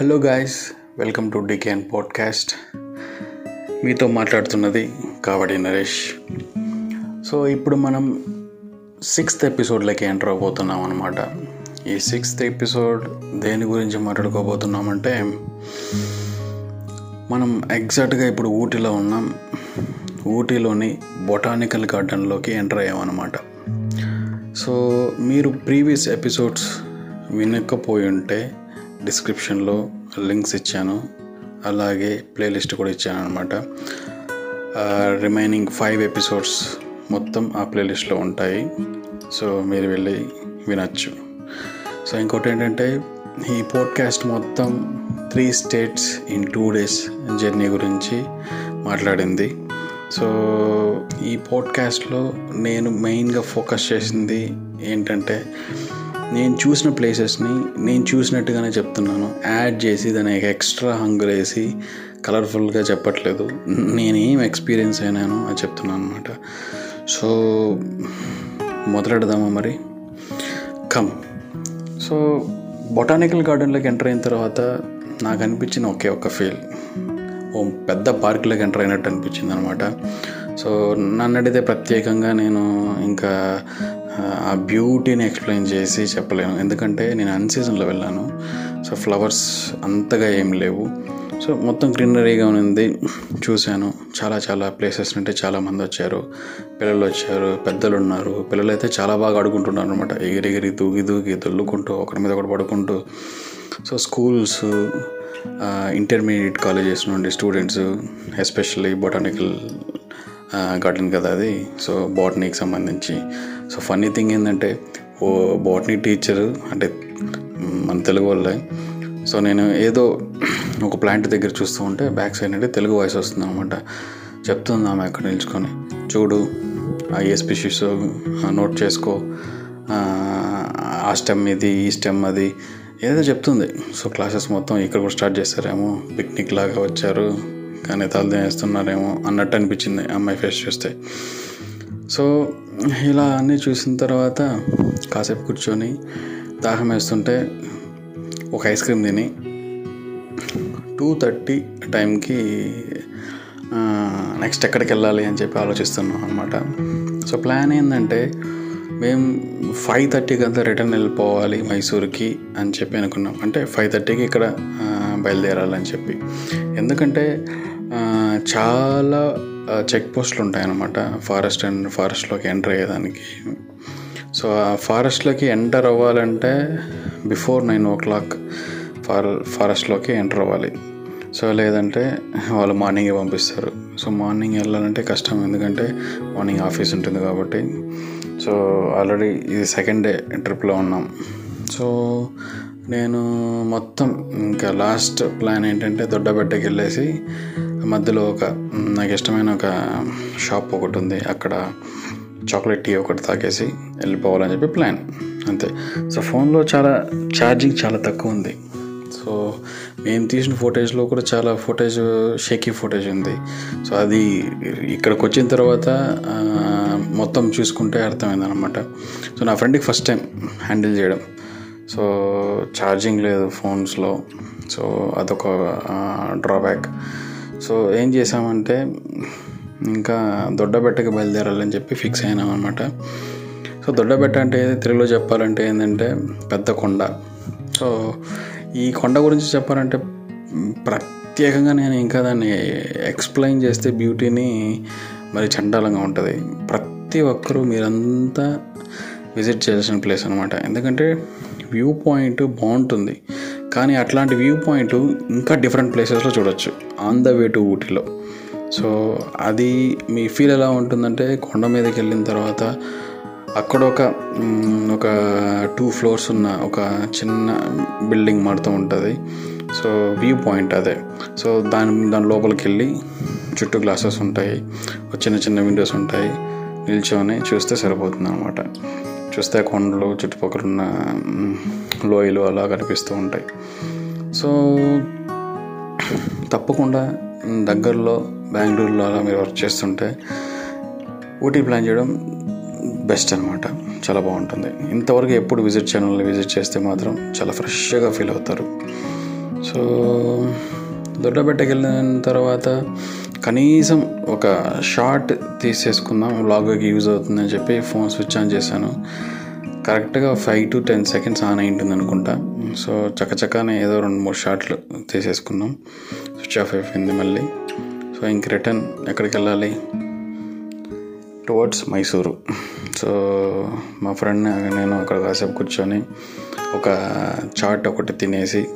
Hello guys welcome to డికేన్ podcast మీతో మాట్లాడుతున్నది కావడి నరేష్. సో ఇప్పుడు మనం సిక్స్త్ ఎపిసోడ్లోకి ఎంటర్ అవబోతున్నాం అనమాట ఈ సిక్స్త్ ఎపిసోడ్ దేని గురించి మాట్లాడుకోబోతున్నామంటే మనం ఎగ్జాక్ట్గా ఇప్పుడు ఊటీలో ఉన్నాం. ఊటీలోని బొటానికల్ గార్డెన్లోకి ఎంటర్ అయ్యామన్నమాట సో మీరు ప్రీవియస్ ఎపిసోడ్స్ వినకపోయి ఉంటే డిస్క్రిప్షన్లో లింక్స్ ఇచ్చాను. అలాగే ప్లేలిస్ట్ కూడా ఇచ్చాను అనమాట రిమైనింగ్ ఫైవ్ ఎపిసోడ్స్ మొత్తం ఆ ప్లేలిస్ట్లో ఉంటాయి. సో మీరు వెళ్ళి వినొచ్చు. సో ఇంకోటి ఏంటంటే ఈ పోడ్కాస్ట్ మొత్తం three states in two days journey గురించి మాట్లాడింది. సో ఈ పోడ్కాస్ట్లో నేను మెయిన్గా ఫోకస్ చేసింది ఏంటంటే నేను చూసిన ప్లేసెస్ని నేను చూసినట్టుగానే చెప్తున్నాను. యాడ్ చేసి దానికి ఎక్స్ట్రా హంగర్ వేసి కలర్ఫుల్గా చెప్పట్లేదు. నేనేం ఎక్స్పీరియన్స్ అయినానో అది చెప్తున్నాను అనమాట సో మొదలెడదామా మరి? కమ్ సో బొటానికల్ గార్డెన్లోకి ఎంటర్ అయిన తర్వాత నాకు అనిపించిన ఒకే ఒక ఫీల్ ఓ పెద్ద పార్క్లోకి ఎంటర్ అయినట్టు అనిపించింది అనమాట సో నన్ను అడిగితే ప్రత్యేకంగా నేను ఇంకా ఆ బ్యూటీని ఎక్స్ప్లెయిన్ చేసి చెప్పలేను. ఎందుకంటే నేను అన్ సీజన్లో వెళ్ళాను. సో ఫ్లవర్స్ అంతగా ఏం లేవు. సో మొత్తం గ్రీనరీగా ఉంది చూశాను. చాలా చాలా ప్లేసెస్ నుండి చాలామంది వచ్చారు. పిల్లలు వచ్చారు. పెద్దలు ఉన్నారు. పిల్లలు అయితే చాలా బాగా ఆడుకుంటున్నారు అనమాట ఎగిరి ఎగిరి దూగి దూగి దొల్లుకుంటూ ఒకరి మీద ఒకటి పడుకుంటూ. సో స్కూల్స్ ఇంటర్మీడియట్ కాలేజెస్ నుండి స్టూడెంట్స్ ఎస్పెషల్లీ బొటానికల్ గార్డెన్ కదా అది. సో బాటనీకి సంబంధించి. సో ఫన్నీ థింగ్ ఏంటంటే ఓ బాటనీ టీచరు అంటే మన తెలుగు వాళ్ళే. సో నేను ఏదో ఒక ప్లాంట్ దగ్గర చూస్తూ ఉంటే బ్యాక్ సైడ్ అంటే తెలుగు వాయిస్ వస్తుంది అనమాట చెప్తుంది ఆమె అక్కడ నిల్చుకొని. చూడు ఆ ఏ స్పీషీస్ నోట్ చేసుకో. ఆ స్టెమ్ ఇది ఈ స్టెమ్ అది. ఏదో చెప్తుంది. సో క్లాసెస్ మొత్తం ఇక్కడ కూడా స్టార్ట్ చేస్తారేమో పిక్నిక్ లాగా వచ్చారు. కానీ తల వేస్తున్నారేమో అన్నట్టు అనిపించింది అమ్మాయి ఫేస్ చూస్తే. సో ఇలా అన్నీ చూసిన తర్వాత కాసేపు కూర్చొని దాహం వేస్తుంటే ఒక ఐస్ క్రీమ్ తిని టూ థర్టీ టైంకి నెక్స్ట్ ఎక్కడికి వెళ్ళాలి అని చెప్పి ఆలోచిస్తున్నాం అనమాట సో ప్లాన్ ఏంటంటే మేము ఫైవ్ థర్టీకి అంతా రిటర్న్ వెళ్ళిపోవాలి మైసూర్కి అని చెప్పి అనుకున్నాం. అంటే ఫైవ్ థర్టీకి ఇక్కడ బయలుదేరాలని చెప్పి. ఎందుకంటే చాలా చెక్ పోస్టులు ఉంటాయన్నమాట. ఫారెస్ట్ అండ్ ఫారెస్ట్లోకి ఎంటర్ అయ్యేదానికి. సో ఆ ఫారెస్ట్లోకి ఎంటర్ అవ్వాలంటే before nine o'clock far ఫారెస్ట్లోకి ఎంటర్ అవ్వాలి. సో లేదంటే వాళ్ళు మార్నింగే పంపిస్తారు. సో మార్నింగ్ వెళ్ళాలంటే కష్టం. ఎందుకంటే మార్నింగ్ ఆఫీస్ ఉంటుంది కాబట్టి. సో ఆల్రెడీ ఇది సెకండ్ డే ట్రిప్లో ఉన్నాం. సో నేను మొత్తం ఇంకా లాస్ట్ ప్లాన్ ఏంటంటే దొడ్డబెట్టకి వెళ్ళేసి మధ్యలో ఒక నాకు ఇష్టమైన ఒక షాప్ ఒకటి ఉంది. అక్కడ చాక్లెట్ టీ ఒకటి తాగేసి వెళ్ళిపోవాలని చెప్పి ప్లాన్ అంతే. సో ఫోన్లో చాలా ఛార్జింగ్ చాలా తక్కువ ఉంది. సో మేము తీసిన ఫోటేజ్లో కూడా చాలా ఫోటేజ్ షేకీ ఫోటేజ్ ఉంది. సో అది ఇక్కడికి వచ్చిన తర్వాత మొత్తం చూసుకుంటే అర్థమైందనమాట సో నా ఫ్రెండ్కి ఫస్ట్ టైం హ్యాండిల్ చేయడం. సో ఛార్జింగ్ లేదు ఫోన్స్లో. సో అదొక డ్రాబ్యాక్ సో ఏం చేసామంటే ఇంకా దొడ్డబెట్టకి బయలుదేరాలని చెప్పి ఫిక్స్ అయినాం అనమాట సో దొడ్డబెట్ట అంటే తెలుగులో చెప్పాలంటే ఏంటంటే పెద్ద కొండ. సో ఈ కొండ గురించి చెప్పాలంటే ప్రత్యేకంగా నేను ఇంకా దాన్ని ఎక్స్ప్లెయిన్ చేస్తే బ్యూటీని మరి చండాలంగా ఉంటుంది. ప్రతి ఒక్కరూ మీరంతా విజిట్ చేయాల్సిన ప్లేస్ అనమాట ఎందుకంటే వ్యూ పాయింట్ బాగుంటుంది. కానీ అట్లాంటి వ్యూ పాయింట్ ఇంకా డిఫరెంట్ ప్లేసెస్లో చూడొచ్చు. ఆన్ ద వే టు ఊటీలో. సో అది మీ ఫీల్ ఎలా ఉంటుందంటే కొండ మీదకి వెళ్ళిన తర్వాత అక్కడ ఒక ఒక టూ ఫ్లోర్స్ ఉన్న ఒక చిన్న బిల్డింగ్ మారుతూ ఉంటుంది. సో వ్యూ పాయింట్ అదే. సో దాని దాని లోపలికి వెళ్ళి చుట్టూ గ్లాసెస్ ఉంటాయి. చిన్న చిన్న విండోస్ ఉంటాయి. నిల్చొని చూస్తే సరిపోతుంది అనమాట చూస్తే కొండలు చుట్టుపక్కల ఉన్న లోయలు అలా కనిపిస్తూ ఉంటాయి. సో తప్పకుండా దగ్గరలో బెంగళూరులో అలా మీరు వర్క్ చేస్తుంటే ఊటీ ప్లాన్ చేయడం బెస్ట్ అనమాట చాలా బాగుంటుంది. ఇంతవరకు ఎప్పుడు విజిట్ ఛానల్ని విజిట్ చేస్తే మాత్రం చాలా ఫ్రెష్గా ఫీల్ అవుతారు. సో దొడ్డబెట్టకి వెళ్ళిన తర్వాత కనీసం ఒక షార్ట్ తీసేసుకుందాం వ్లాగ్కి యూజ్ అవుతుందని చెప్పి ఫోన్ స్విచ్ ఆన్ చేశాను. కరెక్ట్గా five to ten seconds on అయి ఉంటుంది అనుకుంటా. సో చక్కచక్కనే ఏదో రెండు మూడు షార్ట్లు తీసేసుకున్నాం. స్విచ్ ఆఫ్ అయిపోయింది మళ్ళీ. సో ఇంక రిటర్న్ ఎక్కడికి వెళ్ళాలి? టువర్డ్స్ మైసూరు సో మా ఫ్రెండ్ నేను అక్కడ కాసేపు కూర్చొని ఒక చాట్ ఒకటి తినేసి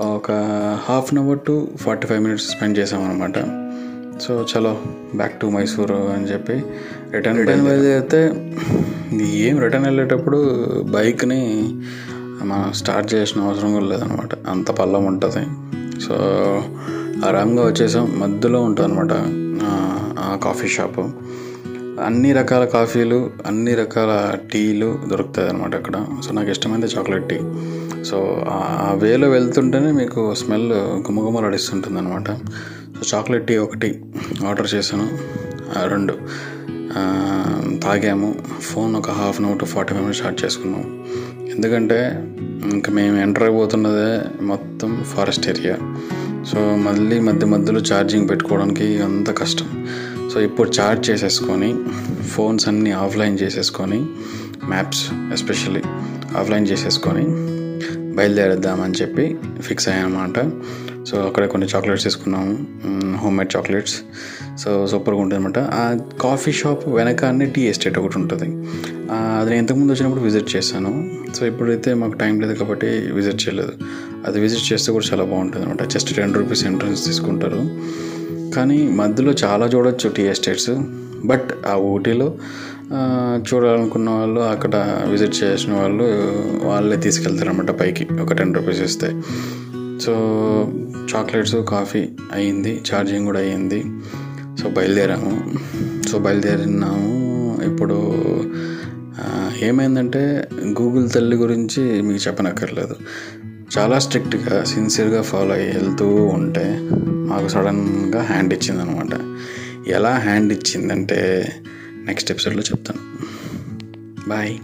ఒక half an hour to forty five minutes spend చేసామన్నమాట. సో చలో బ్యాక్ టు మైసూరు అని చెప్పి రిటర్న్ రిటర్న్ అయితే ఏం రిటర్న్ వెళ్ళేటప్పుడు బైక్ని మనం స్టార్ట్ చేసిన అవసరం కూడా లేదనమాట అంత పల్లం ఉంటుంది. సో ఆరామ్గా వచ్చేసాం. మధ్యలో ఉంటుంది అనమాట ఆ కాఫీ షాపు అన్ని రకాల కాఫీలు అన్ని రకాల టీలు దొరుకుతాయి అనమాట అక్కడ. సో నాకు ఇష్టమైంది చాక్లెట్ టీ సో ఆ వేలో వెళ్తుంటేనే మీకు స్మెల్ గుమగుమలాడిస్తుంటుంది అనమాట సో చాక్లెట్ టీ ఒకటి ఆర్డర్ చేశాను. ఆ రెండు. తాగాము. ఫోన్ ఒక half an hour to forty minutes start చేసుకున్నాం. ఎందుకంటే ఇంకా మేము ఎంటర్ అయిపోతున్నదే మొత్తం ఫారెస్ట్ ఏరియా. సో మళ్ళీ మధ్య మధ్యలో ఛార్జింగ్ పెట్టుకోవడానికి అంత కష్టం. సో ఇప్పుడు ఛార్జ్ చేసేసుకొని ఫోన్స్ అన్నీ ఆఫ్లైన్ చేసేసుకొని మ్యాప్స్ ఎస్పెషల్లీ ఆఫ్లైన్ చేసేసుకొని బయలుదేరేద్దామని చెప్పి ఫిక్స్ అయ్యానమాట. సో అక్కడ కొన్ని చాక్లెట్స్ తీసుకున్నాము. Home made chocolates. సో సూపర్గా ఉంటుంది అనమాట ఆ కాఫీ షాప్ వెనకానే టీ ఎస్టేట్ ఒకటి ఉంటుంది. అది నేను ఇంతకుముందు వచ్చినప్పుడు విజిట్ చేశాను. సో ఇప్పుడైతే మాకు టైం లేదు కాబట్టి విజిట్ చేయలేదు. అది విజిట్ చేస్తే కూడా చాలా బాగుంటుంది అనమాట జస్ట్ టెన్ రూపీస్ ఎంట్రన్స్ తీసుకుంటారు. కానీ మధ్యలో చాలా చూడొచ్చు టీ ఎస్టేట్స్. బట్ ఆ ఊటీలో చూడాలనుకున్న వాళ్ళు అక్కడ విజిట్ చేసిన వాళ్ళు వాళ్ళే తీసుకెళ్తారు అనమాట పైకి. ఒక టెన్ రూపీస్ ఇస్తే. సో చాక్లెట్స్ కాఫీ అయ్యింది ఛార్జింగ్ కూడా అయ్యింది సో బయలుదేరాము. సో బయలుదేరినాము. ఇప్పుడు ఏమైందంటే గూగుల్ తల్లి గురించి మీకు చెప్పనక్కర్లేదు. చాలా స్ట్రిక్ట్గా సిన్సియర్గా ఫాలో అయ్యి వెళ్తూ ఉంటే మాకు సడన్గా హ్యాండ్ ఇచ్చిందనమాట ఎలా హ్యాండ్ ఇచ్చిందంటే నెక్స్ట్ ఎపిసోడ్లో చెప్తాను. బాయ్